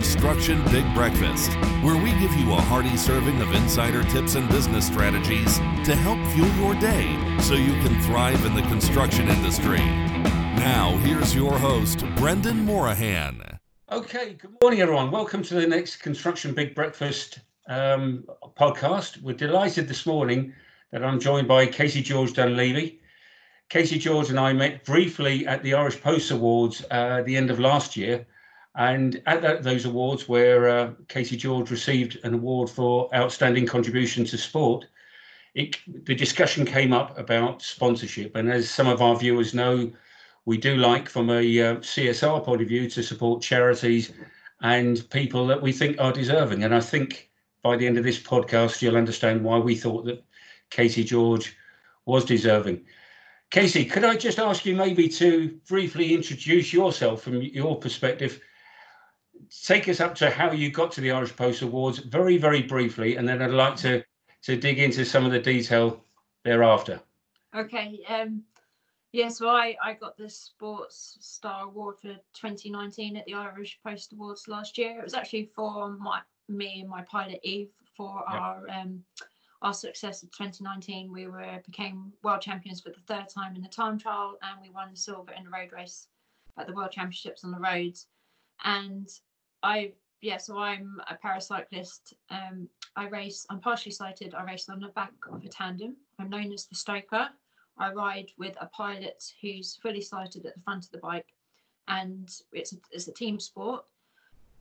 Construction Big Breakfast, where we give you a hearty serving of insider tips and business strategies to help fuel your day so you can thrive in the construction industry. Now, here's your host, Brendan Morahan. Okay, good morning, everyone. Welcome to the next Construction Big Breakfast um, podcast. We're delighted this morning that I'm joined by Katie George Dunlevy. Casey George and I met briefly at the Irish Post Awards uh, at the end of last year. And at that, those awards, where uh, Katie George received an award for outstanding contribution to sport, it, the discussion came up about sponsorship. And as some of our viewers know, we do like, from a uh, CSR point of view, to support charities and people that we think are deserving. And I think by the end of this podcast, you'll understand why we thought that Katie George was deserving. Katie, could I just ask you maybe to briefly introduce yourself from your perspective? Take us up to how you got to the Irish Post Awards, very, very briefly, and then I'd like to to dig into some of the detail thereafter. Okay. Um, yeah, so I, I got the Sports Star Award for 2019 at the Irish Post Awards last year. It was actually for my me and my pilot Eve for yep. our um, our success of 2019, we were became world champions for the third time in the time trial, and we won silver in the road race at the World Championships on the roads. And I, yeah, so I'm a paracyclist. Um, I race. I'm partially sighted. I race on the back of a tandem. I'm known as the Stoker. I ride with a pilot who's fully sighted at the front of the bike, and it's a, it's a team sport.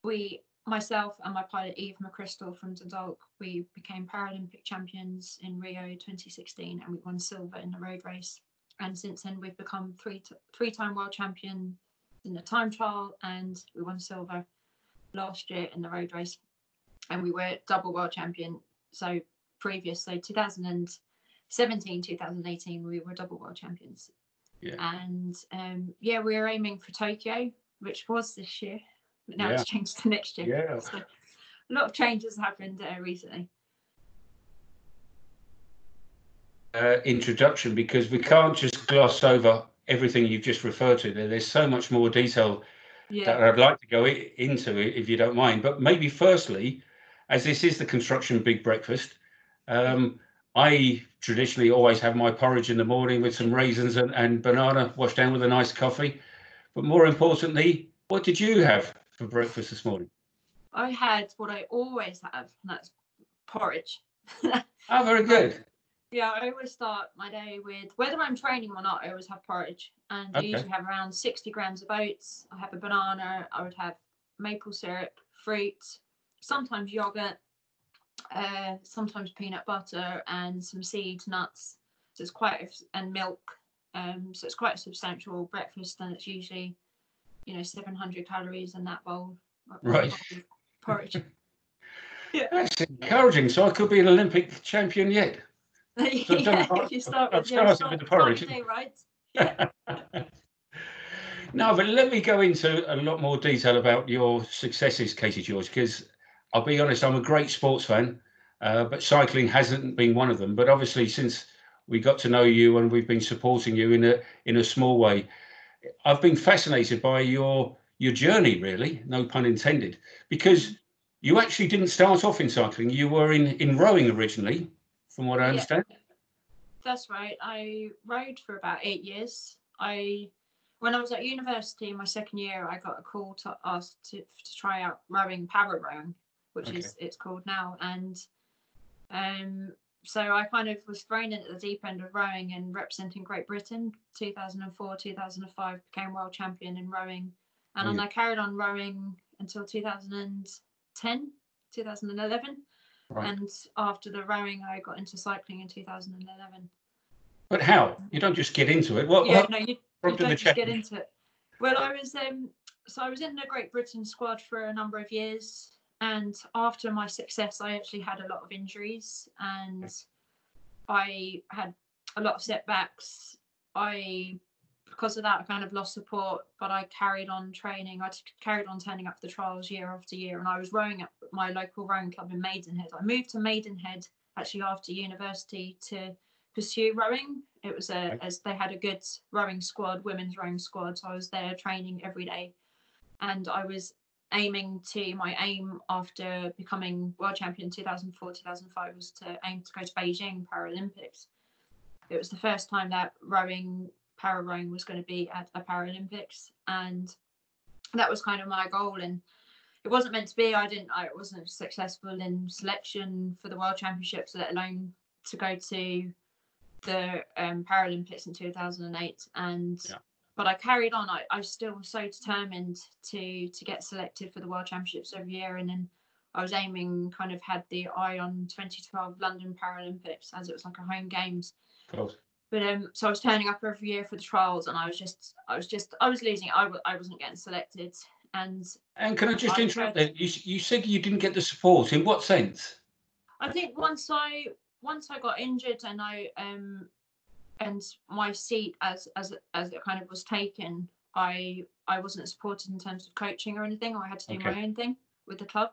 We myself and my pilot Eve McCrystal from Dundalk, we became Paralympic champions in Rio 2016 and we won silver in the road race. And since then, we've become three three time world champion in the time trial and we won silver last year in the road race. And we were double world champion. So previous, so 2017, 2018, we were double world champions. Yeah. And um, yeah, we were aiming for Tokyo, which was this year but now yeah. it's changed to next year. Yeah. So a lot of changes happened uh, recently. Uh, introduction because we can't just gloss over everything you've just referred to. There's so much more detail yeah. that I'd like to go into, it if you don't mind. But maybe firstly, as this is the construction big breakfast, um, I traditionally always have my porridge in the morning with some raisins and, and banana washed down with a nice coffee. But more importantly, what did you have? for breakfast this morning? I had what I always have, and that's porridge. oh, very good. Yeah, I always start my day with whether I'm training or not. I always have porridge, and okay. I usually have around 60 grams of oats. I have a banana. I would have maple syrup, fruit, sometimes yogurt, uh, sometimes peanut butter, and some seeds, nuts. So it's quite a, and milk. Um, so it's quite a substantial breakfast, and it's usually you know 700 calories in that bowl right porridge yeah that's encouraging so i could be an olympic champion yet so yeah, you start with, yeah, start, with the porridge day, right yeah. no but let me go into a lot more detail about your successes katie george because i'll be honest i'm a great sports fan uh, but cycling hasn't been one of them but obviously since we got to know you and we've been supporting you in a in a small way I've been fascinated by your your journey, really, no pun intended, because you actually didn't start off in cycling. You were in in rowing originally, from what I understand. Yeah, that's right. I rowed for about eight years. I when I was at university, in my second year, I got a call to ask to, to try out rowing, para rowing, which okay. is it's called now, and um, so I kind of was thrown into the deep end of rowing and representing Great Britain. 2004, 2005 became world champion in rowing, and then I carried on rowing until 2010, 2011. Right. And after the rowing, I got into cycling in 2011. But how? You don't just get into it. What? Yeah, what, no, you, you don't just get into it. Well, I was um, so I was in the Great Britain squad for a number of years. And after my success, I actually had a lot of injuries and I had a lot of setbacks. I, because of that, I kind of lost support, but I carried on training. I carried on turning up for the trials year after year, and I was rowing at my local rowing club in Maidenhead. I moved to Maidenhead actually after university to pursue rowing. It was a as they had a good rowing squad, women's rowing squad. So I was there training every day, and I was aiming to my aim after becoming world champion in 2004 2005 was to aim to go to beijing paralympics it was the first time that rowing para rowing was going to be at a paralympics and that was kind of my goal and it wasn't meant to be i didn't i wasn't successful in selection for the world championships let alone to go to the um, paralympics in 2008 and Yeah. but i carried on I, I still was so determined to to get selected for the world championships every year and then i was aiming kind of had the eye on 2012 london paralympics as it was like a home games course. But um so i was turning up every year for the trials and i was just i was just i was losing i, w- I wasn't getting selected and And can I just I interrupt there? You, you said you didn't get the support. In what sense? I think once I once I got injured and I um and my seat as as as it kind of was taken, I I wasn't supported in terms of coaching or anything. I had to do Okay. my own thing with the club.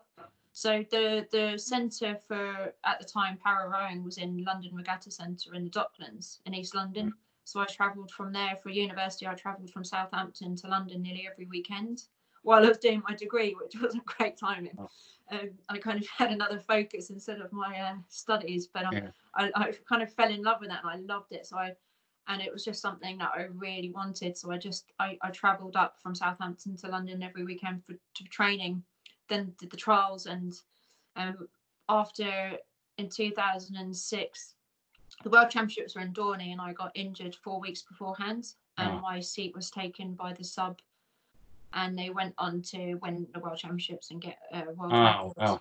So the the centre for at the time para rowing was in London Regatta Centre in the Docklands in East London. So I travelled from there for university. I travelled from Southampton to London nearly every weekend while I was doing my degree, which wasn't great timing. Oh. Um, I kind of had another focus instead of my uh, studies, but um, Yeah. I, I kind of fell in love with that and I loved it. So I, and it was just something that I really wanted. So I just I, I travelled up from Southampton to London every weekend for to training, then did the trials, and um, after in 2006, the World Championships were in Dorney, and I got injured four weeks beforehand, and Oh. my seat was taken by the sub, and they went on to win the World Championships and get a world Oh, wow.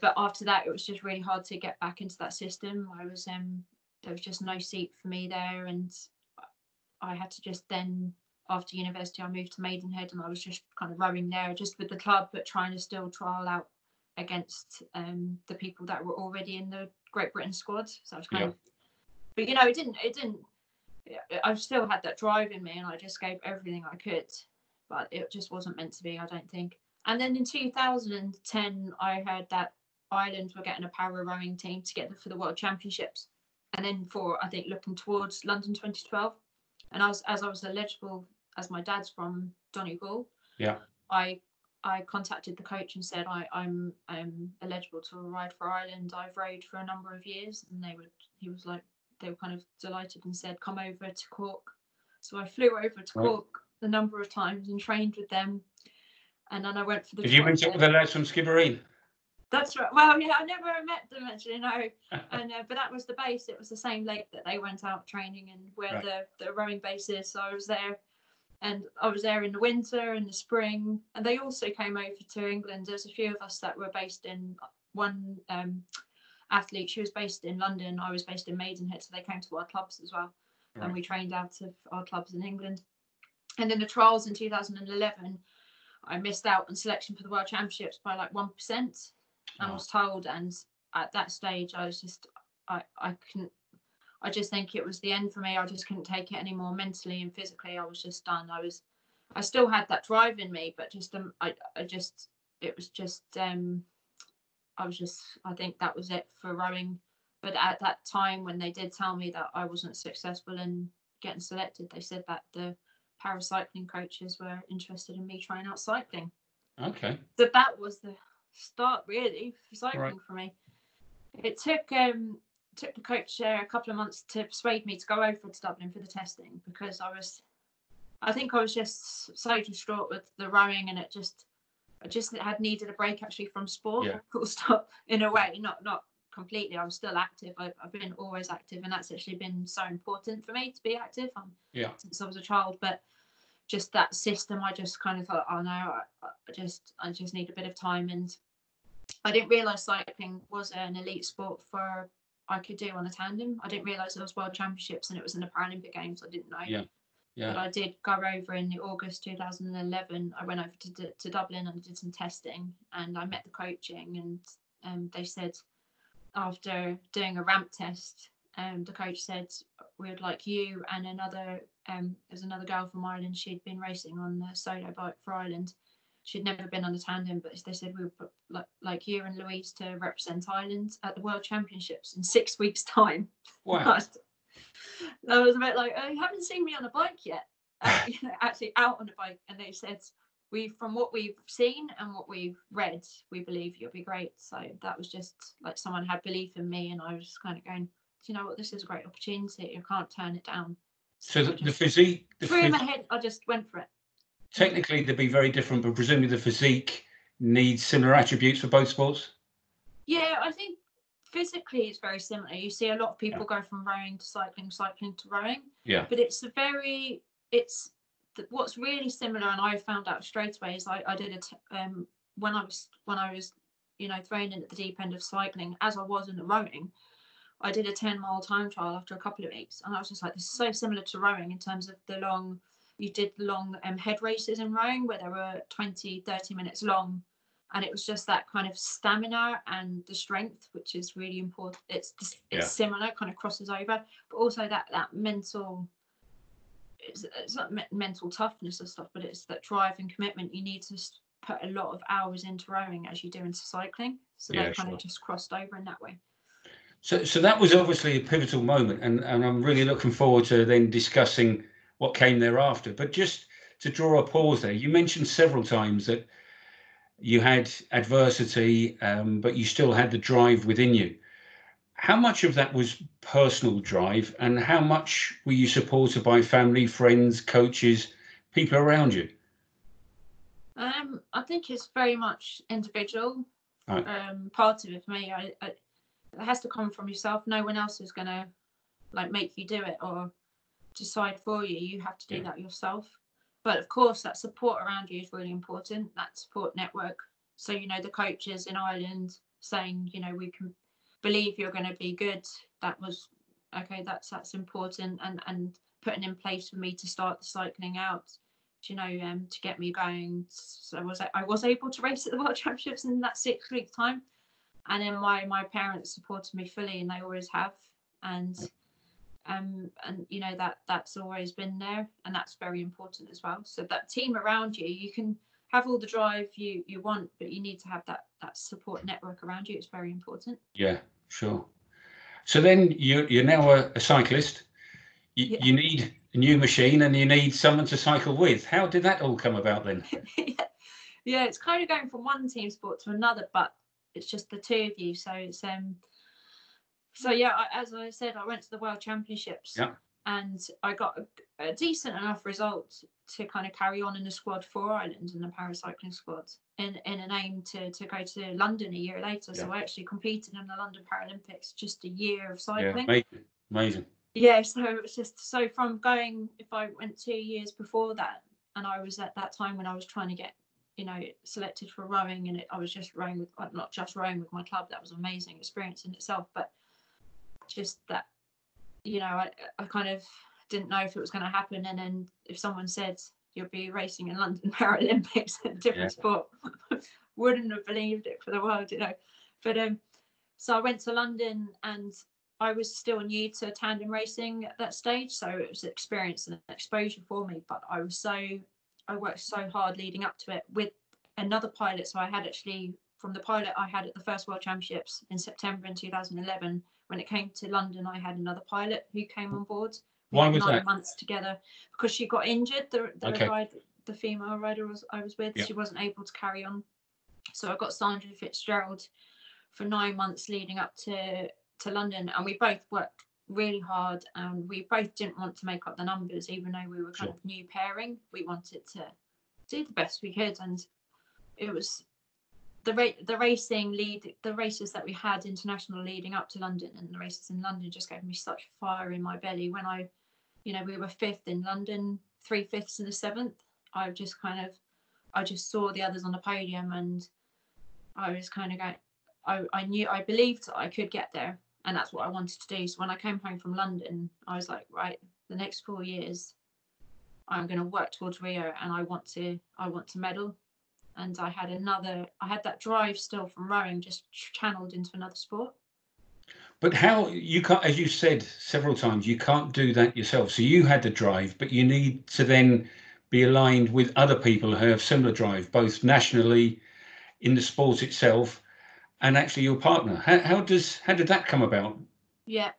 but after that it was just really hard to get back into that system i was um there was just no seat for me there and i had to just then after university i moved to maidenhead and i was just kind of rowing there just with the club but trying to still trial out against um the people that were already in the great britain squad so i was kind Yeah. of but you know it didn't it didn't i still had that drive in me and i just gave everything i could but it just wasn't meant to be i don't think and then in 2010, I heard that Ireland were getting a para rowing team together for the World Championships, and then for I think looking towards London 2012. And as as I was eligible, as my dad's from Donegal, Yeah. I I contacted the coach and said I I'm um eligible to ride for Ireland. I've rowed for a number of years, and they would he was like they were kind of delighted and said come over to Cork. So I flew over to Right. Cork a number of times and trained with them. And then I went for the Did you meet up with the lads from Skibbereen? That's right. Well, yeah, I never met them actually, no. And uh, but that was the base. It was the same lake that they went out training and where Right. the the rowing base is. So I was there, and I was there in the winter and the spring. And they also came over to England. There's a few of us that were based in one um, athlete. She was based in London. I was based in Maidenhead. So they came to our clubs as well, Right. and we trained out of our clubs in England. And then the trials in 2011, I missed out on selection for the World Championships by like one percent. Oh. was told, and at that stage, I was just, I, I couldn't, I just think it was the end for me. I just couldn't take it anymore mentally and physically. I was just done. I was, I still had that drive in me, but just, um, I, I just, it was just, um, I was just, I think that was it for rowing. But at that time, when they did tell me that I wasn't successful in getting selected, they said that the paracycling coaches were interested in me trying out cycling Okay. that that was the start really for cycling for me. It took um took the coach uh, a couple of months to persuade me to go over to Dublin for the testing because I was I think I was just so distraught with the rowing and it just I just had needed a break actually from sport Yeah. full stop in a way not not completely I'm still active I, I've been always active and that's actually been so important for me to be active um, Yeah. since I was a child but just that system i just kind of thought oh no I, I just i just need a bit of time and i didn't realize cycling was an elite sport for i could do on a tandem i didn't realize there was world championships and it was in the paralympic games i didn't know Yeah. but Yeah. i did go over in the august 2011 i went over to, D- to dublin and did some testing and i met the coaching and um, they said after doing a ramp test um, the coach said we would like you and another um, there's another girl from Ireland. She'd been racing on the solo bike for Ireland. She'd never been on a tandem, but they said we were put, like, like you and Louise to represent Ireland at the World Championships in six weeks' time. Wow. I was a bit like, oh, you haven't seen me on a bike yet. Uh, you know, actually out on a bike, and they said we from what we've seen and what we've read, we believe you'll be great. So that was just like someone had belief in me, and I was just kind of going, do you know what, this is a great opportunity. You can't turn it down. So the, the physique, the in phys- my head. I just went for it. Technically they'd be very different, but presumably the physique needs similar attributes for both sports. Yeah, I think physically it's very similar. You see a lot of people go from rowing to cycling, cycling to rowing. Yeah. But it's a very, it's what's really similar, and I found out straight away is I, I did it um when I was when I was you know thrown in at the deep end of cycling as I was in the rowing. I did a 10 mile time trial after a couple of weeks, and I was just like, this is so similar to rowing in terms of the long. You did long um, head races in rowing where they were 20, 30 minutes long, and it was just that kind of stamina and the strength which is really important it's it's Yeah. similar kind of crosses over but also that that mental it's, it's not me- mental toughness and stuff but it's that drive and commitment you need to put a lot of hours into rowing as you do into cycling so Yeah, they kind sure. of just crossed over in that way So, so that was obviously a pivotal moment, and, and I'm really looking forward to then discussing what came thereafter. But just to draw a pause there, you mentioned several times that you had adversity, um, but you still had the drive within you. How much of that was personal drive, and how much were you supported by family, friends, coaches, people around you? Um, I think it's very much individual. Right. Um, part of it for me, I, I, it has to come from yourself. No one else is gonna like make you do it or decide for you. You have to do Yeah. that yourself. But of course, that support around you is really important. That support network. So you know the coaches in Ireland saying, you know, we can believe you're going to be good. That was okay. That's that's important, and and putting in place for me to start the cycling out you know, um, to get me going. So I was I was able to race at the World Championships in that six week time, and then my my parents supported me fully, and they always have, and um and you know that that's always been there, and that's very important as well. So that team around you, you can have all the drive you you want, but you need to have that that support network around you. It's very important. Yeah, sure. So then you you're now a, a cyclist. You, Yeah. you need a new machine and you need someone to cycle with. How did that all come about then? yeah. yeah, it's kind of going from one team sport to another, but it's just the two of you. So it's um so yeah, I, as I said, I went to the World Championships Yeah. and I got a, a decent enough result to kind of carry on in the squad for Ireland in the paracycling squad in, in an aim to, to go to London a year later. So I actually competed in the London Paralympics just a year of Yeah, cycling. amazing. Amazing. Yeah, so it was just so from going if I went two years before that, and I was at that time when I was trying to get, you know, selected for rowing, and it, I was just rowing with not just rowing with my club. That was an amazing experience in itself, but just that, you know, I I kind of didn't know if it was going to happen, and then if someone said you'll be racing in London Paralympics in a different Yeah. sport, wouldn't have believed it for the world, you know. But um, so I went to London and I was still new to tandem racing at that stage, so it was an experience and exposure for me. But I was so I worked so hard leading up to it with another pilot. So I had actually from the pilot I had at the first World Championships in September in 2011. When it came to London, I had another pilot who came on board. We Why was nine that? months together because she got injured. The the Okay. ride, the female rider was I was with, Yeah. she wasn't able to carry on. So I got Sandra Fitzgerald for nine months leading up to to London, and we both worked really hard, and we both didn't want to make up the numbers, even though we were kind Sure. of new pairing. We wanted to do the best we could, and it was the ra- the racing lead the races that we had international leading up to London and the races in London just gave me such fire in my belly. When I you know we were fifth in London three fifths in the seventh I just kind of I just saw the others on the podium and I was kind of going I, I knew I believed I could get there and that's what I wanted to do. So when I came home from London I was like right the next four years I'm going to work towards Rio and I want to I want to medal and I had another I had that drive still from rowing just channeled into another sport But how you can't, as you said several times, you can't do that yourself. So you had the drive, but you need to then be aligned with other people who have similar drive, both nationally, in the sport itself, and actually your partner. How, how does how did that come about? yeah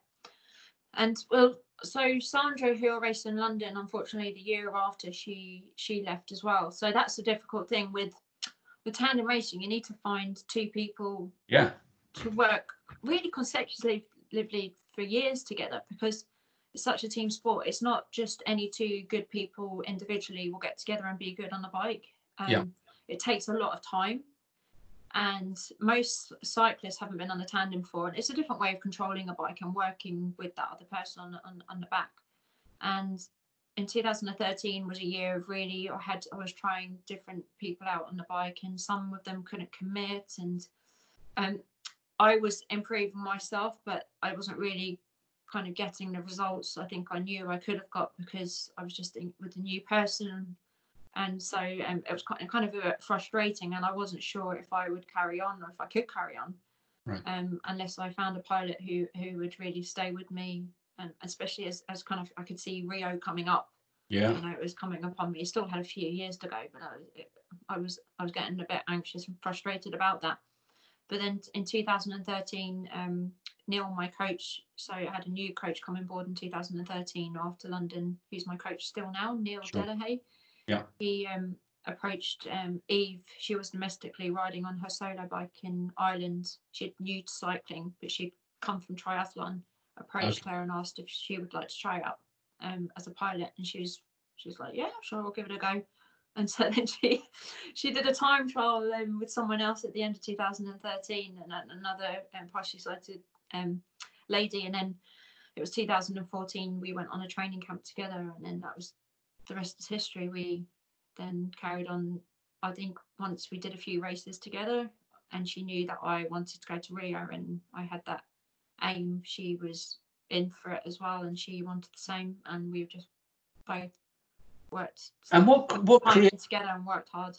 and well so Sandra, who raced in London, unfortunately, the year after she she left as well. So that's the difficult thing with with tandem racing. You need to find two people Yeah. to work really consecutively for years together because it's such a team sport. It's not just any two good people individually will get together and be good on the bike. Um, Yeah. It takes a lot of time. And most cyclists haven't been on a tandem before. And it's a different way of controlling a bike and working with that other person on, on, on the back. And in 2013 was a year of really I had I was trying different people out on the bike and some of them couldn't commit and um I was improving myself but I wasn't really kind of getting the results I think I knew I could have got because I was just in, with a new person and so um, it was kind of, kind of frustrating and I wasn't sure if I would carry on or if I could carry on Right. um, unless I found a pilot who who would really stay with me and especially as, as kind of I could see Rio coming up Yeah. you know it was coming upon me. It still had a few years to go, but I was, it, I was I was getting a bit anxious and frustrated about that. But then in 2013, um, Neil, my coach, so I had a new coach come on board in 2013 after London, who's my coach still now, Neil Sure. Delahaye. Yeah. He um, approached um, Eve. She was domestically riding on her solo bike in Ireland. She'd new to cycling, but she'd come from triathlon. Approached Claire and asked if she would like to try out um, as a pilot, and she was she was like, "Yeah, sure, I'll give it a go." And so then she she did a time trial um, with someone else at the end of 2013, and another um, partially sighted um, lady, and then it was 2014. We went on a training camp together, and then that was the rest is history. We then carried on. I think once we did a few races together, and she knew that I wanted to go to Rio, and I had that aim. She was in for it as well, and she wanted the same, and we just both worked And what what created together and worked hard.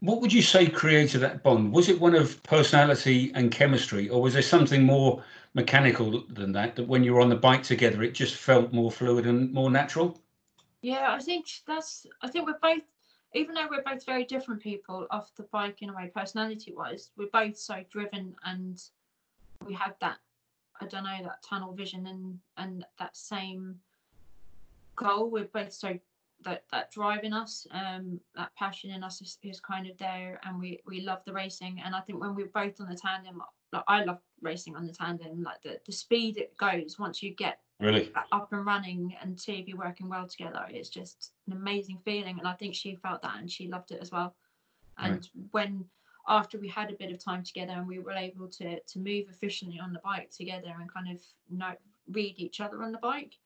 what would you say created that bond? Was it one of personality and chemistry, or was there something more mechanical than that? That when you were on the bike together, it just felt more fluid and more natural. Yeah, I think that's. I think we're both, even though we're both very different people off the bike in a way, personality wise, we're both so driven and we have that. I don't know that tunnel vision and and that same goal. We're both so that that drive in us, um, that passion in us is, is kind of there, and we we love the racing. And I think when we're both on the tandem, like I love racing on the tandem, like the the speed it goes once you get Really? up and running and two of you working well together it's just an amazing feeling and i think she felt that and she loved it as well and when after we had a bit of time together and we were able to to move efficiently on the bike together and kind of read each other on the bike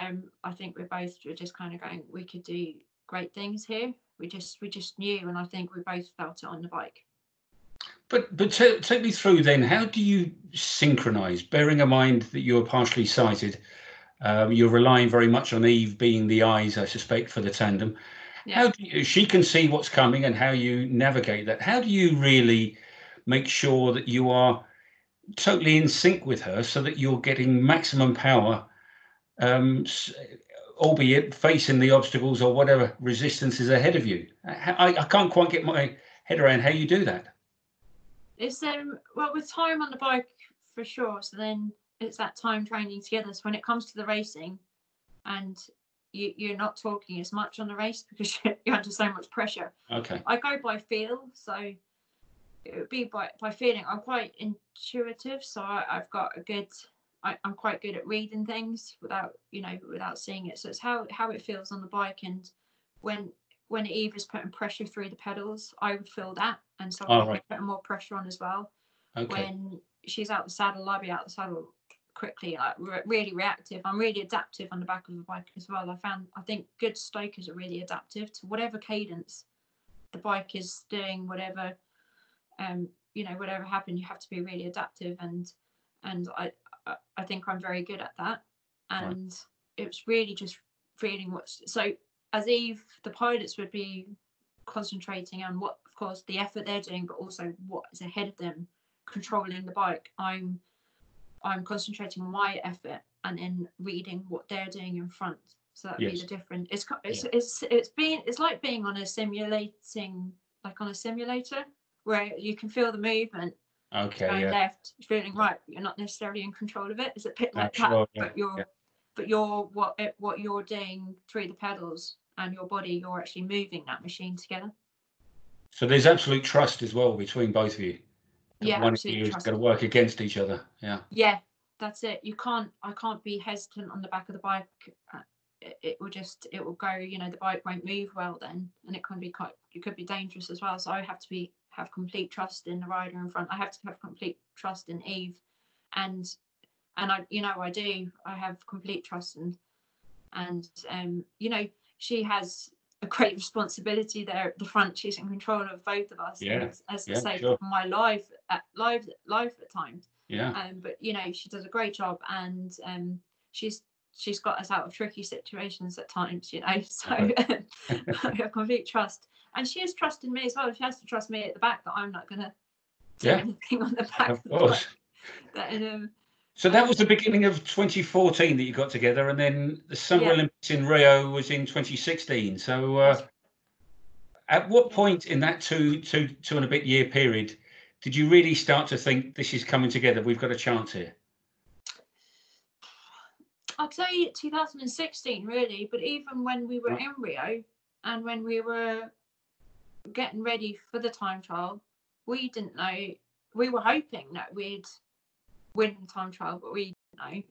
um i think we're both were just kind of going we could do great things here we just we just knew and i think we both felt it on the bike But but ta- take me through then. How do you synchronize? Bearing in mind that you're partially sighted, um, you're relying very much on Eve being the eyes, I suspect, for the tandem. Yeah How do you, she can see what's coming and how you navigate that? How do you really make sure that you are totally in sync with her so that you're getting maximum power, um, albeit facing the obstacles or whatever resistance is ahead of you? I, I can't quite get my head around how you do that. It's um well with time on the bike for sure. So then it's that time training together. So when it comes to the racing, and you you're not talking as much on the race because you're, under so much pressure. Okay. I go by feel, so it would be by by feeling. I'm quite intuitive, so I, I've got a good. I, I'm quite good at reading things without you know without seeing it. So it's how how it feels on the bike, and when when Eve is putting pressure through the pedals, I would feel that, and so Oh, I'm right. putting more pressure on as well Okay. when she's out the saddle, I'll be out the saddle quickly, like re- really reactive. I'm really adaptive on the back of the bike as well. I found I think good stokers are really adaptive to whatever cadence the bike is doing, whatever um you know whatever happened, you have to be really adaptive and and I I, think I'm very good at that. Right. And it's really just feeling what's so as Eve, the pilots would be concentrating on what of course the effort they're doing, but also what is ahead of them controlling the bike i'm i'm concentrating on my effort and then reading what they're doing in front so that'd be Yes. the different it's it's it's it's being it's like being on a simulating like on a simulator where you can feel the movement Okay. going Yeah. left feeling right you're not necessarily in control of it it's a bit like that yeah, but you're yeah. but you're what it- what you're doing through the pedals and your body, you're actually moving that machine together. So there's absolute trust as well between both of you. Yeah, one of you is going to work against each other. Yeah. Yeah, that's it. You can't. I can't be hesitant on the back of the bike. uh, It, it will just. It will go. You know, the bike won't move well then, and it can be quite. It could be dangerous as well. So I have to be have complete trust in the rider in front. I have to have complete trust in Eve, and and I, you know, I do. I have complete trust in, and um, you know, she has a great responsibility there at the front. She's in control of both of us. Yeah, as, as yeah, I say, sure. my life at live life at times Yeah. um, but you know she does a great job and um, she's she's got us out of tricky situations at times you know so I have complete trust and she has trust in me as well she has to trust me at the back that i'm not going to do Yeah. anything on the back Of the course. That, um, So that was the beginning of 2014 that you got together, and then the Summer Yeah. Olympics in Rio was in 2016. So, uh, at what point in that two, two, two and a bit year period did you really start to think this is coming together? We've got a chance here. I'd say 2016 really, but even when we were Right. in Rio and when we were getting ready for the time trial, we didn't know. We were hoping that we'd win the time trial, but we didn't know.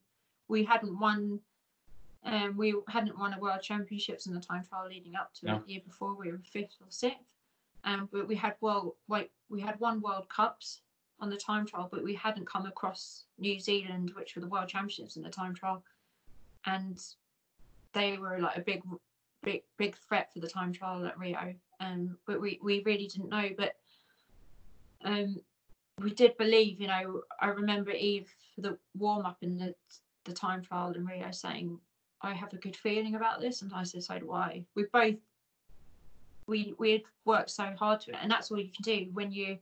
We hadn't won. Um, we hadn't won a world championships in the time trial leading up to No. the year before. We were fifth or sixth, um, but we had world wait, we had won World Cups on the time trial, but we hadn't come across New Zealand, which were the world championships in the time trial and they were like a big big big threat for the time trial at rio um but we we really didn't know but um we did believe you know i remember eve for the warm up in the the time trial in rio saying i have a good feeling about this and i said so do i. We both we we had worked so hard to it and that's all you can do when you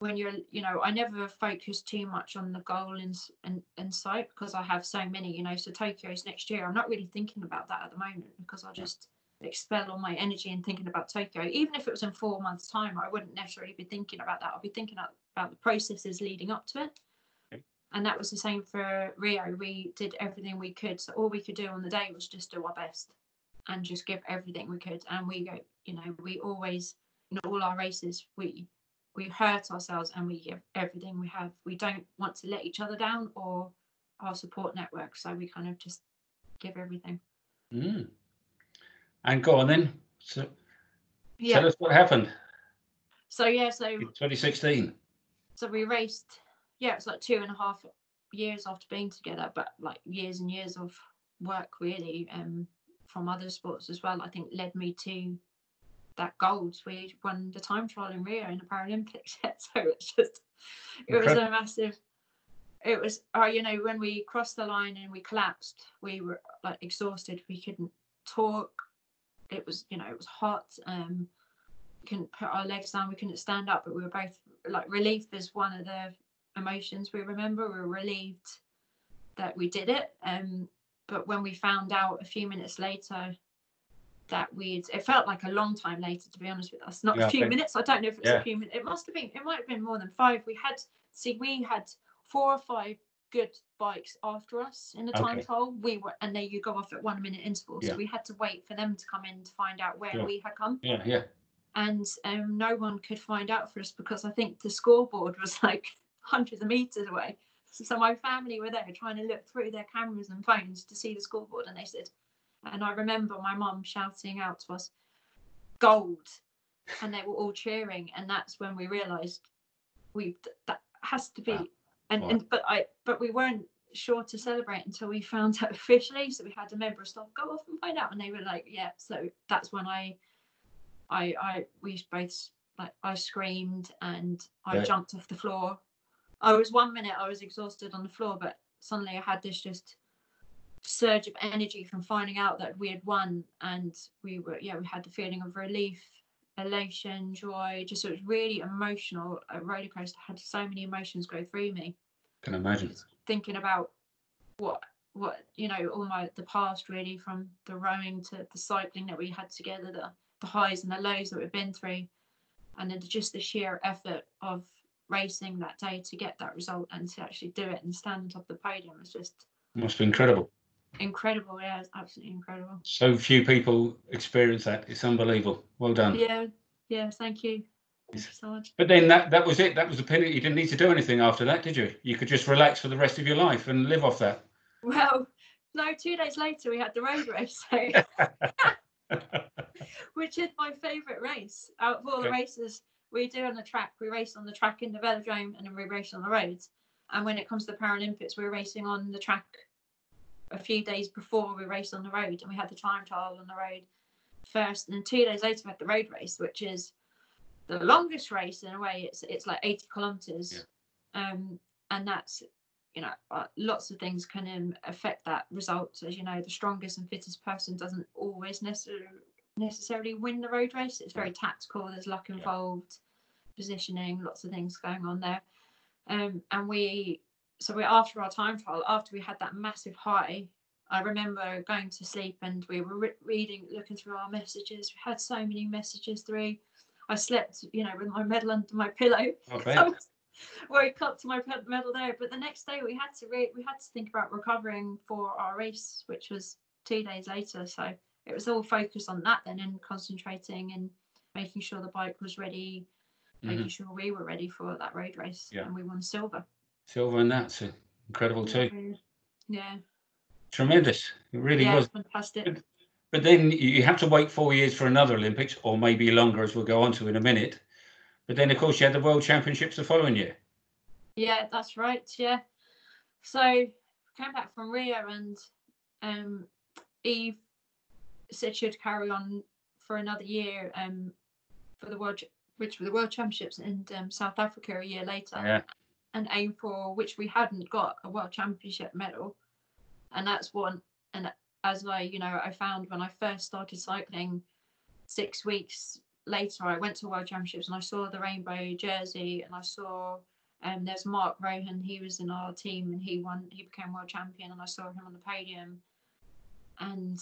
when you're you know i never focus too much on the goal in, in, in sight because i have so many you know so tokyo's next year. I'm not really thinking about that at the moment because i just expel all my energy in thinking about tokyo even if it was in four months time i wouldn't necessarily be thinking about that i'll be thinking about, about the processes leading up to it Okay. and that was the same for rio we did everything we could so all we could do on the day was just do our best and just give everything we could and we go you know we always in all our races we we hurt ourselves and we give everything we have. We don't want to let each other down or our support network. So we kind of just give everything. Mm. And go on then. So Yeah. tell us what happened So yeah, so in 2016. so we raced. Yeah, it's like two and a half years after being together, but like years and years of work really, um, from other sports as well. I think led me to that gold. We won the time trial in Rio in the Paralympics. so it's just it was Incredible. a massive it was uh, you know when we crossed the line and we collapsed we were like exhausted we couldn't talk it was you know it was hot um we couldn't put our legs down we couldn't stand up but we were both like relieved is one of the emotions we remember we were relieved that we did it um but when we found out a few minutes later that we'd it felt like a long time later to be honest with us not Yeah, a few okay. minutes i don't know if it's Yeah. a few minutes it must have been it might have been more than five we had see we had four or five good bikes after us in the time Okay. trial we were and then you go off at one minute intervals Yeah. so we had to wait for them to come in to find out where Sure. we had come Yeah, yeah. and um, no one could find out for us because I think the scoreboard was like hundreds of meters away. So, so my family were there trying to look through their cameras and phones to see the scoreboard, and they said, and I remember my mum shouting out to us, "Gold!" and they were all cheering, and that's when we realised we that has to be, Wow. And, Wow. and but I but we weren't sure to celebrate until we found out officially. So we had a member of staff go off and find out, and they were like, "Yeah." So that's when I I I we both like I screamed and I Yeah. jumped off the floor. I was one minute I was exhausted on the floor, but suddenly I had this just surge of energy from finding out that we had won and we were yeah we had the feeling of relief elation joy just it was really emotional a roller coaster had so many emotions go through me Can imagine. thinking about what what you know all my the past really from the rowing to the cycling that we had together the the highs and the lows that we've been through and then just the sheer effort of racing that day to get that result and to actually do it and stand on top of the podium was just Must be incredible. Incredible. Yeah, it's absolutely incredible. So few people experience that. It's unbelievable. Well done. Yeah, yeah. Thank you. Thank you so much. But then that that was it. That was the penalty. You didn't need to do anything after that, did you? You could just relax for the rest of your life and live off that. Well, no. Two days later, we had the road race, so which is my favourite race out of all the races we do on the track. We race on the track in the velodrome, and then we race on the roads. And when it comes to the Paralympics, we're racing on the track a few days before we raced on the road, and we had the time trial on the road first, and then two days later we had the road race, which is the longest race in a way. It's it's like 80 kilometers, um, and that's you know uh, lots of things can um, affect that result. As you know, the strongest and fittest person doesn't always necessarily necessarily win the road race. It's very tactical. There's luck Yeah. involved, positioning, lots of things going on there. Um, and we so we're after our time trial, after we had that massive high, I remember going to sleep and we were re- reading, looking through our messages. We had so many messages through. I slept, you know, with my medal under my pillow. I I bet. was- woke up to my medal there. But the next day we had to re- we had to think about recovering for our race, which was two days later. So it was all focused on that then and concentrating and making sure the bike was ready, making Mhm. sure we were ready for that road race. Yeah. And we won silver. Silver and that's incredible too. Yeah. Tremendous. It really yeah, was. fantastic. But then you have to wait four years for another Olympics, or maybe longer, as we'll go on to in a minute. But then, of course, you had the World Championships the following year. Yeah, that's right. Yeah. So came back from Rio and um Eve said she'd carry on for another year um for the world which were the world championships in um, South Africa a year later Yeah. And aim for which we hadn't got a world championship medal and that's one and as I you know I found when I first started cycling six weeks later I went to world championships and I saw the rainbow jersey and I saw um, there's Mark Rohan. He was in our team and he won. He became world champion, and I saw him on the podium. And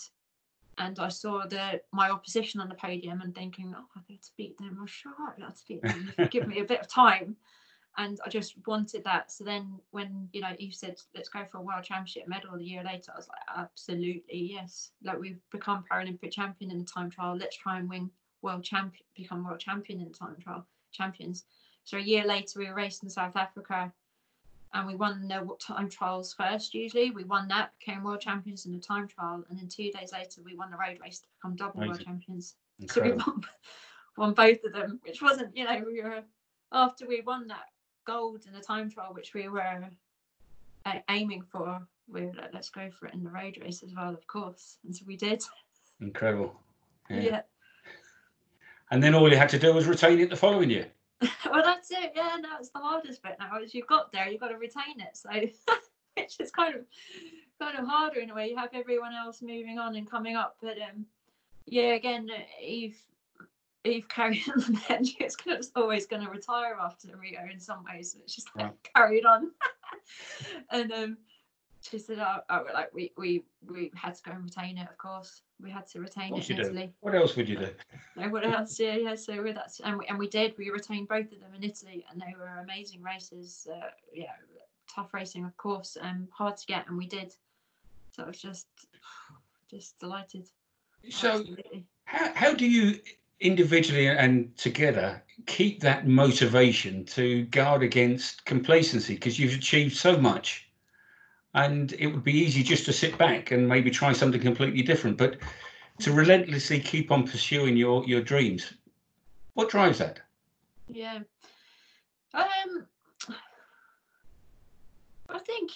and I saw the my opposition on the podium and thinking, oh, I've got to beat them. I'm sure I've got to beat them. Give me a bit of time. And I just wanted that. So then when you know Eve said, let's go for a world championship medal a year later, I was like, absolutely yes. Like we've become Paralympic champion in the time trial. Let's try and win world champion, become world champion in the time trial champions. So a year later, we were raced in South Africa, and we won the time trials first. Usually, we won that, became world champions in the time trial, and then two days later, we won the road race to become double world Amazing. champions. So we won, won both of them, which wasn't, you know, we were after we won that gold in the time trial, which we were uh, aiming for. We were like, let's go for it in the road race as well, of course, and so we did. Incredible. Yeah. yeah. And then all you had to do was retain it the following year. well, that's it. Yeah, no, it's the hardest bit now. Is you've got there, you've got to retain it. So, which is kind of kind of harder in a way. You have everyone else moving on and coming up, but um, yeah, again, uh, Eve Eve carried on. Then she was gonna, always going to retire after Rio in some ways. So it's just like Right. carried on, and um. She said, "Oh, oh, like we we we had to go and retain it. Of course, we had to retain it in do. Italy. What else would you do? No, what else? Yeah, yeah. So with that, and we, and we did. We retained both of them in Italy, and they were amazing races. Uh, yeah, tough racing, of course, and hard to get, and we did. So I was just, just delighted. So, absolutely. how, how do you individually and together keep that motivation to guard against complacency? Because you've achieved so much, and it would be easy just to sit back and maybe try something completely different, but to relentlessly keep on pursuing your your dreams. What drives that? Yeah. Um, I think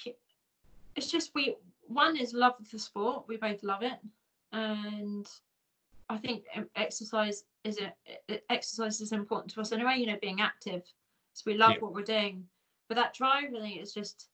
it's just we. One is love of the sport. We both love it, and I think um, exercise is a, exercise is important to us anyway. You know, being active, so we love Yeah. what we're doing. But that drive, I think, is just.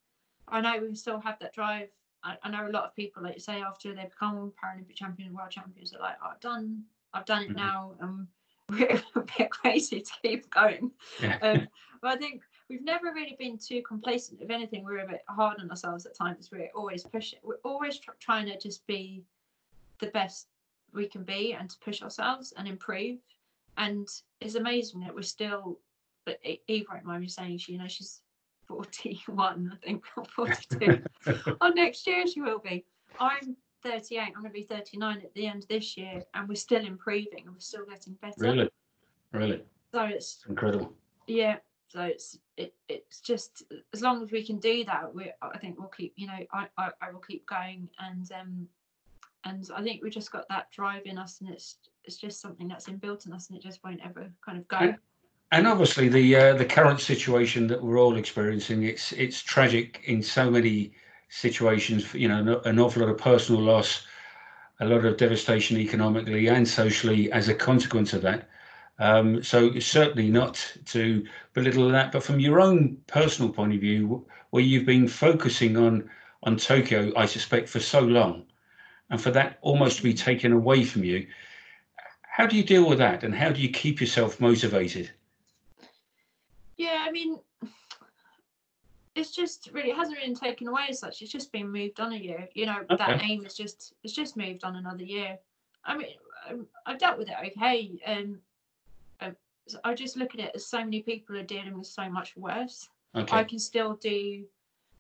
I know we still have that drive. I, I know a lot of people, like you say, after they become Paralympic champions, world champions, are like, oh, "I've done, I've done it Mhm. now." Um, we're a bit crazy to keep going. Yeah. Um, but I think we've never really been too complacent. If anything, we're a bit hard on ourselves at times. We're always pushing. We're always tr- trying to just be the best we can be and to push ourselves and improve. And it's amazing that we're still. But Eve won't mind me saying she, you know, she's forty-one, I think, or forty-two. oh, next year she will be. I'm 38. I'm going to be 39 at the end of this year, and we're still improving and we're still getting better. Really, really So it's incredible. yeah. So it's it, it's just as long as we can do that, we I think we'll keep. You know, I, I, I will keep going, and um, and I think we just got that drive in us, and it's it's just something that's inbuilt in us, and it just won't ever kind of go. And- And obviously, the uh, the current situation that we're all experiencing it's it's tragic in so many situations. You know, an- awful lot of personal loss, a lot of devastation economically and socially as a consequence of that. Um, so certainly not to belittle that, but from your own personal point of view, where you've been focusing on on Tokyo, I suspect for so long, and for that almost to be taken away from you, how do you deal with that, and how do you keep yourself motivated? Yeah, I mean, it's just really it hasn't been taken away as such. It's just been moved on a year. You know, that Okay. aim is just it's just moved on another year. I mean, um, I've dealt with it okay. Um, um, I just look at it as so many people are dealing with so much worse. I can still do.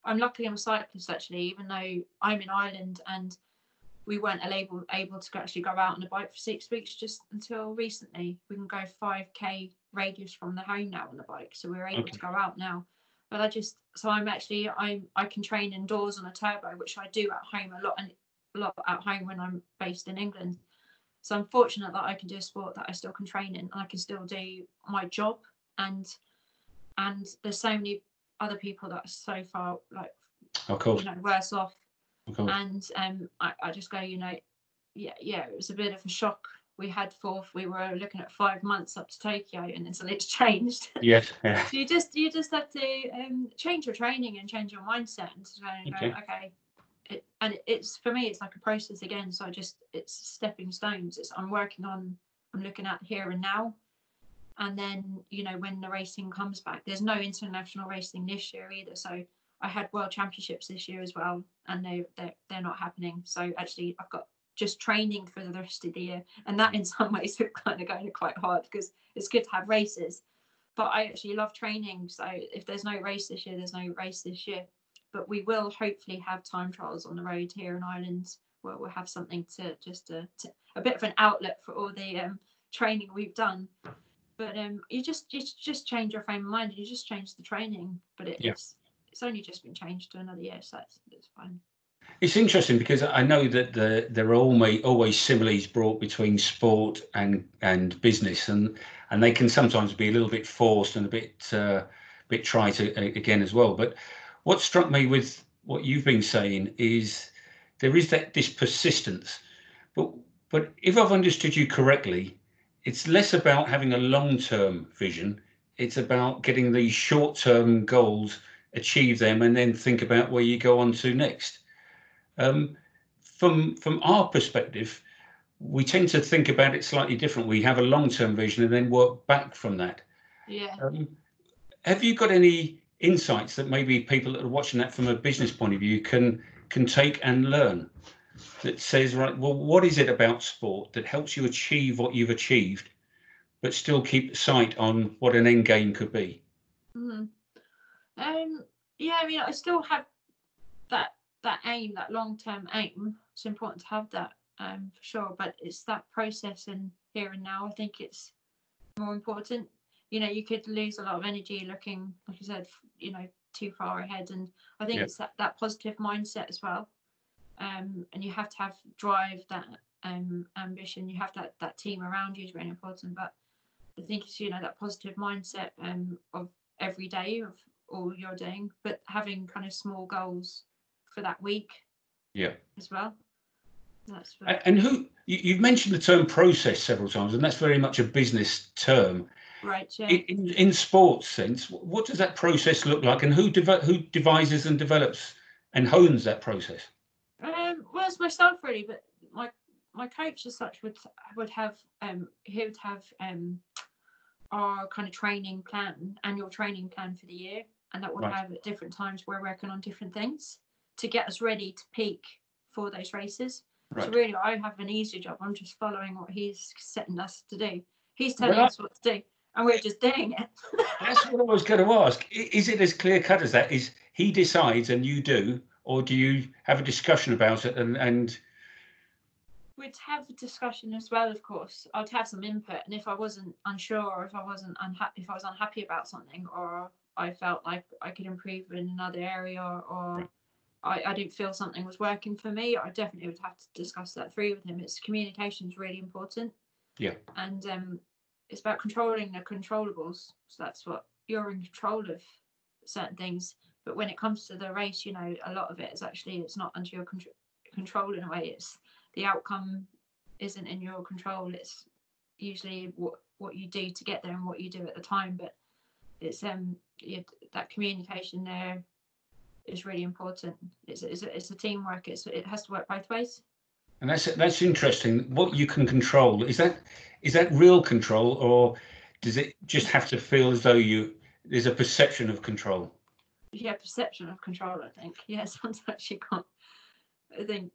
I'm lucky I'm a cyclist actually, even though I'm in Ireland and we weren't able able to actually go out on a bike for six weeks just until recently. We can go 5k radius from the home now on the bike, so we're able Okay. to go out now. But I just so I'm actually I'm I can train indoors on a turbo, which I do at home a lot and a lot at home when I'm based in England. So I'm fortunate that I can do a sport that I still can train in and I can still do my job and and there's so many other people that are so far like Of course. you know worse off Of course. and um I, I just go you know yeah yeah it was a bit of a shock we had four, we were looking at five months up to tokyo and then it's changed Yes. Yeah. so you just you just have to um change your training and change your mindset and to go and Okay. go okay it, and it's for me it's like a process again so i just it's stepping stones it's i'm working on i'm looking at here and now and then you know when the racing comes back there's no international racing this year either so i had world championships this year as well and they they're, they're not happening so actually i've got just training for the rest of the year and that in some ways is kind of going quite hard because it's good to have races but I actually love training. So if there's no race this year, there's no race this year. But we will hopefully have time trials on the road here in Ireland where we'll have something to just to, to a bit of an outlet for all the um, training we've done. But um, you just you just change your frame of mind. You just change the training. But it, Yeah. it's it's only just been changed to another year, so that's it's fine. It's interesting because I know that the, there are always always similes brought between sport and and business, and and they can sometimes be a little bit forced and a bit uh, bit trite again as well. But what struck me with what you've been saying is there is that this persistence, but but if I've understood you correctly, it's less about having a long term vision. It's about getting these short term goals, achieve them, and then think about where you go on to next. Um, from from our perspective, we tend to think about it slightly different. We have a long term vision and then work back from that. Yeah. Um, have you got any insights that maybe people that are watching that from a business point of view can can take and learn? That says, right, well, what is it about sport that helps you achieve what you've achieved, but still keep sight on what an end game could be? hmm Um, yeah, I mean, I still have that that aim, that long term aim. It's important to have that um, for sure, but it's that process and here and now. I think it's more important. You know, you could lose a lot of energy looking, like I said, you know, too far ahead, and I think Yeah. it's that that positive mindset as well. Um, and you have to have drive, that um, ambition. You have that that team around you is really important, but I think it's you know that positive mindset um, of every day of all you're doing, but having kind of small goals for that week Yeah. as well. That's A- And who you, you've mentioned the term process several times, and that's very much a business term. right. Yeah. In, in, sports sense, what does that process look like, and who deve- who devises and develops and hones that process? Um, well, it's myself really, but my my coach as such would would have um he would have um our kind of training plan, annual training plan for the year, and that would Right. have at different times we're working on different things to get us ready to peak for those races. So really, I have an easier job. I'm just following what he's setting us to do. He's telling Well, us what to do, and we're just doing it. That's what I was going to ask. Is it as clear cut as that? Is he decides and you do, or do you have a discussion about it and and we'd have a discussion as well of course. I'd have some input and if i wasn't unsure or if i wasn't unhappy if i was unhappy about something or i felt like i could improve in another area or, or. I, I didn't feel something was working for me i definitely would have to discuss that through with him. It's communication is really important. Yeah. And um it's about controlling the controllables so that's what you're in control of certain things. But when it comes to the race you know a lot of it is actually it's not under your control control in a way it's the outcome isn't in your control. It's usually what what you do to get there and what you do at the time. But it's um yeah, that communication there is really important. It's it's a, it's a teamwork. It's it has to work both ways. And that's that's interesting. What you can control is that is that real control or does it just have to feel as though you there's a perception of control? Yeah perception of control i think. Yeah sometimes you can't i think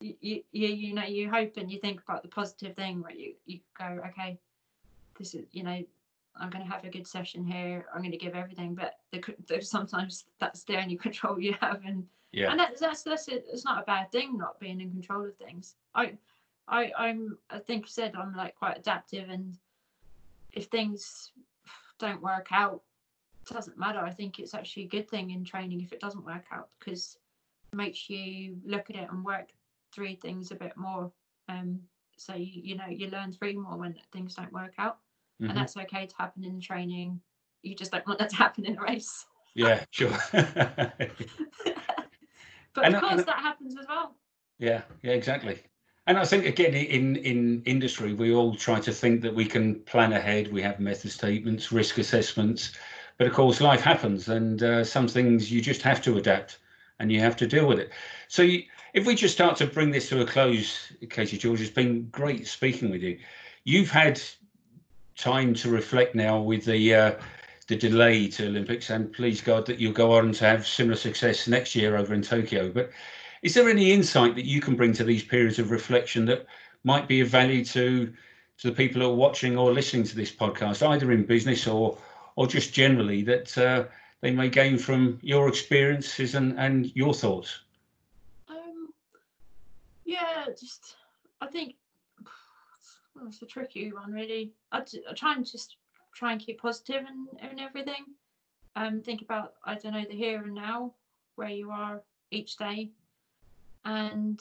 you, you you know you hope and you think about the positive thing where you you go okay this is you know i'm going to have a good session here. I'm going to give everything. But the, sometimes that's the only control you have and yeah. and that's that's, that's it. it's not a bad thing not being in control of things. I i i'm i think I said i'm like quite adaptive and if things don't work out it doesn't matter. I think it's actually a good thing in training if it doesn't work out because it makes you look at it and work three things a bit more. Um, so you, you know you learn three more when things don't work out, mm-hmm. and that's okay to happen in training. You just don't want that to happen in a race. Yeah, sure. but and, of course, and, that happens as well. Yeah, yeah, exactly. And I think again in in industry, we all try to think that we can plan ahead. We have method statements, risk assessments, but of course, life happens, and uh, some things you just have to adapt, and you have to deal with it. So you, if we just start to bring this to a close, Katie George, it's been great speaking with you. You've had time to reflect now with the uh, the delay to Olympics, and please God that you'll go on to have similar success next year over in Tokyo. But is there any insight that you can bring to these periods of reflection that might be of value to to the people who are watching or listening to this podcast, either in business or or just generally, that uh, they may gain from your experiences and, and your thoughts? Yeah, just I think well, it's a tricky one, really. I, I try and just try and keep positive and, and everything. Um, think about I don't know the here and now, where you are each day, and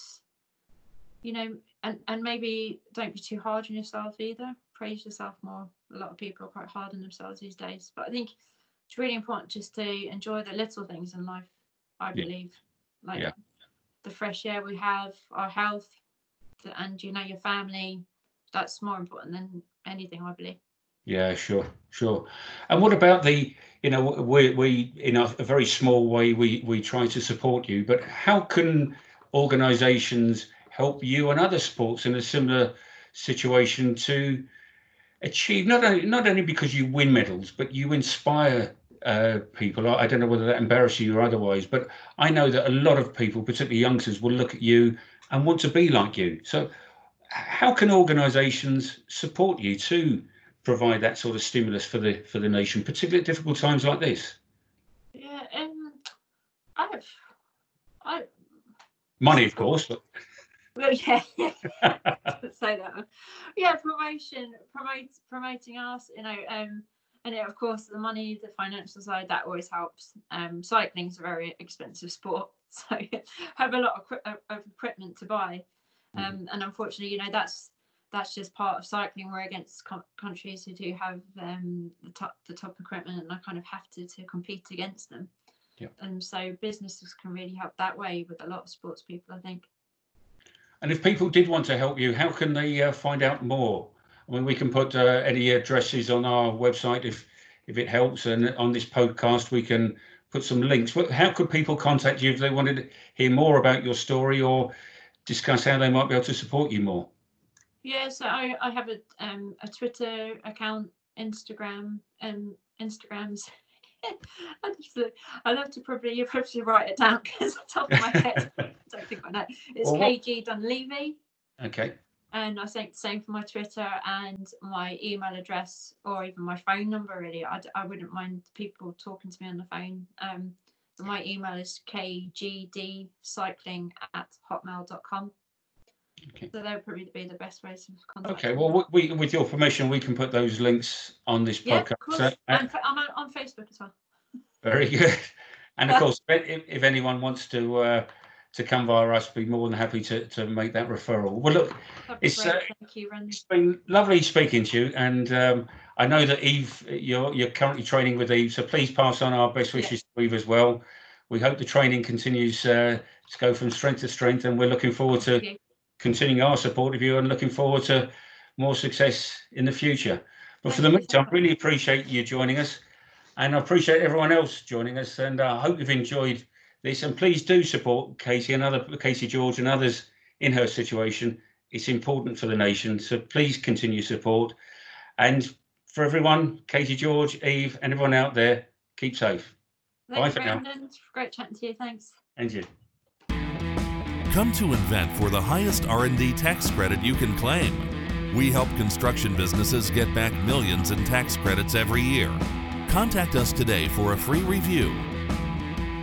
you know, and and maybe don't be too hard on yourself either. Praise yourself more. A lot of people are quite hard on themselves these days, but I think it's really important just to enjoy the little things in life. I believe, yeah. like yeah the fresh air we have, our health, and you know your family. That's more important than anything, I believe. Yeah, sure, sure. And what about the, you know, we we in a, very small way we we try to support you, but how can organisations help you and other sports in a similar situation to achieve not only not only because you win medals, but you inspire uh, people. I don't know whether that embarrasses you or otherwise, but I know that a lot of people, particularly youngsters, will look at you and want to be like you. So, how can organisations support you to provide that sort of stimulus for the for the nation, particularly at difficult times like this? Yeah, um, I've, I. Money, of course, but. Well, yeah, yeah. say that. Yeah, promotion, promote, promoting us. You know, um, and it, of course the money the financial side that always helps. Um cycling is a very expensive sport so have a lot of, of equipment to buy. Mm-hmm. um and unfortunately you know that's that's just part of cycling. We're against co- countries who do have um the top the top equipment and i kind of have to to compete against them. Yeah. and so businesses can really help that way with a lot of sports people i think. And if people did want to help you how can they uh, find out more I mean, we can put uh, any addresses on our website if if it helps, and on this podcast we can put some links. How could people contact you if they wanted to hear more about your story or discuss how they might be able to support you more? Yeah, so I, I have a um, a Twitter account, Instagram, and um, Instagrams. I just I love to probably you probably write it down because on top of my head I don't think I know. It's well, KG Dunlevy. Okay and I think the same for my Twitter and my email address or even my phone number. Really, I, I wouldn't mind people talking to me on the phone. Um, So my email is kgdcycling at hotmail.com. Okay. So that would probably be the best way to contact Okay, well, we, with your permission, we can put those links on this yeah, of podcast. course. Uh, I'm, I'm on, on Facebook as well. Very good. And of course, if, if anyone wants to uh, to come via us, be more than happy to, to make that referral. Well, look, It's, uh, Thank you, Randy. it's been lovely speaking to you, and um, I know that Eve, you're you're currently training with Eve, so please pass on our best Yeah. wishes to Eve as well. We hope the training continues uh, to go from strength to strength, and we're looking forward to you. continuing our support of you and looking forward to more success in the future. But for the Thank so meantime, much. really appreciate you joining us, and I appreciate everyone else joining us. And I hope you've enjoyed this. And please do support Katie and other Katie George and others in her situation. It's important for the nation, so please continue support. And for everyone, Katie George, Eve, and everyone out there, keep safe. Bye Thanks, for now. Great chatting to you. Thanks. And you. Come to Invennt for the highest R&D tax credit you can claim. We help construction businesses get back millions in tax credits every year. Contact us today for a free review.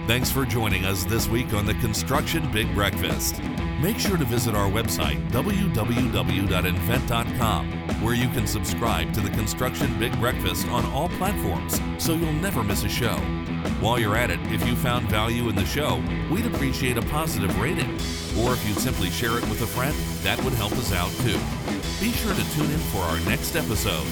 Thanks for joining us this week on the Construction Big Breakfast. Make sure to visit our website, www.invennt.com, where you can subscribe to the Construction Big Breakfast on all platforms so you'll never miss a show. While you're at it, if you found value in the show, we'd appreciate a positive rating. Or if you'd simply share it with a friend, that would help us out too. Be sure to tune in for our next episode.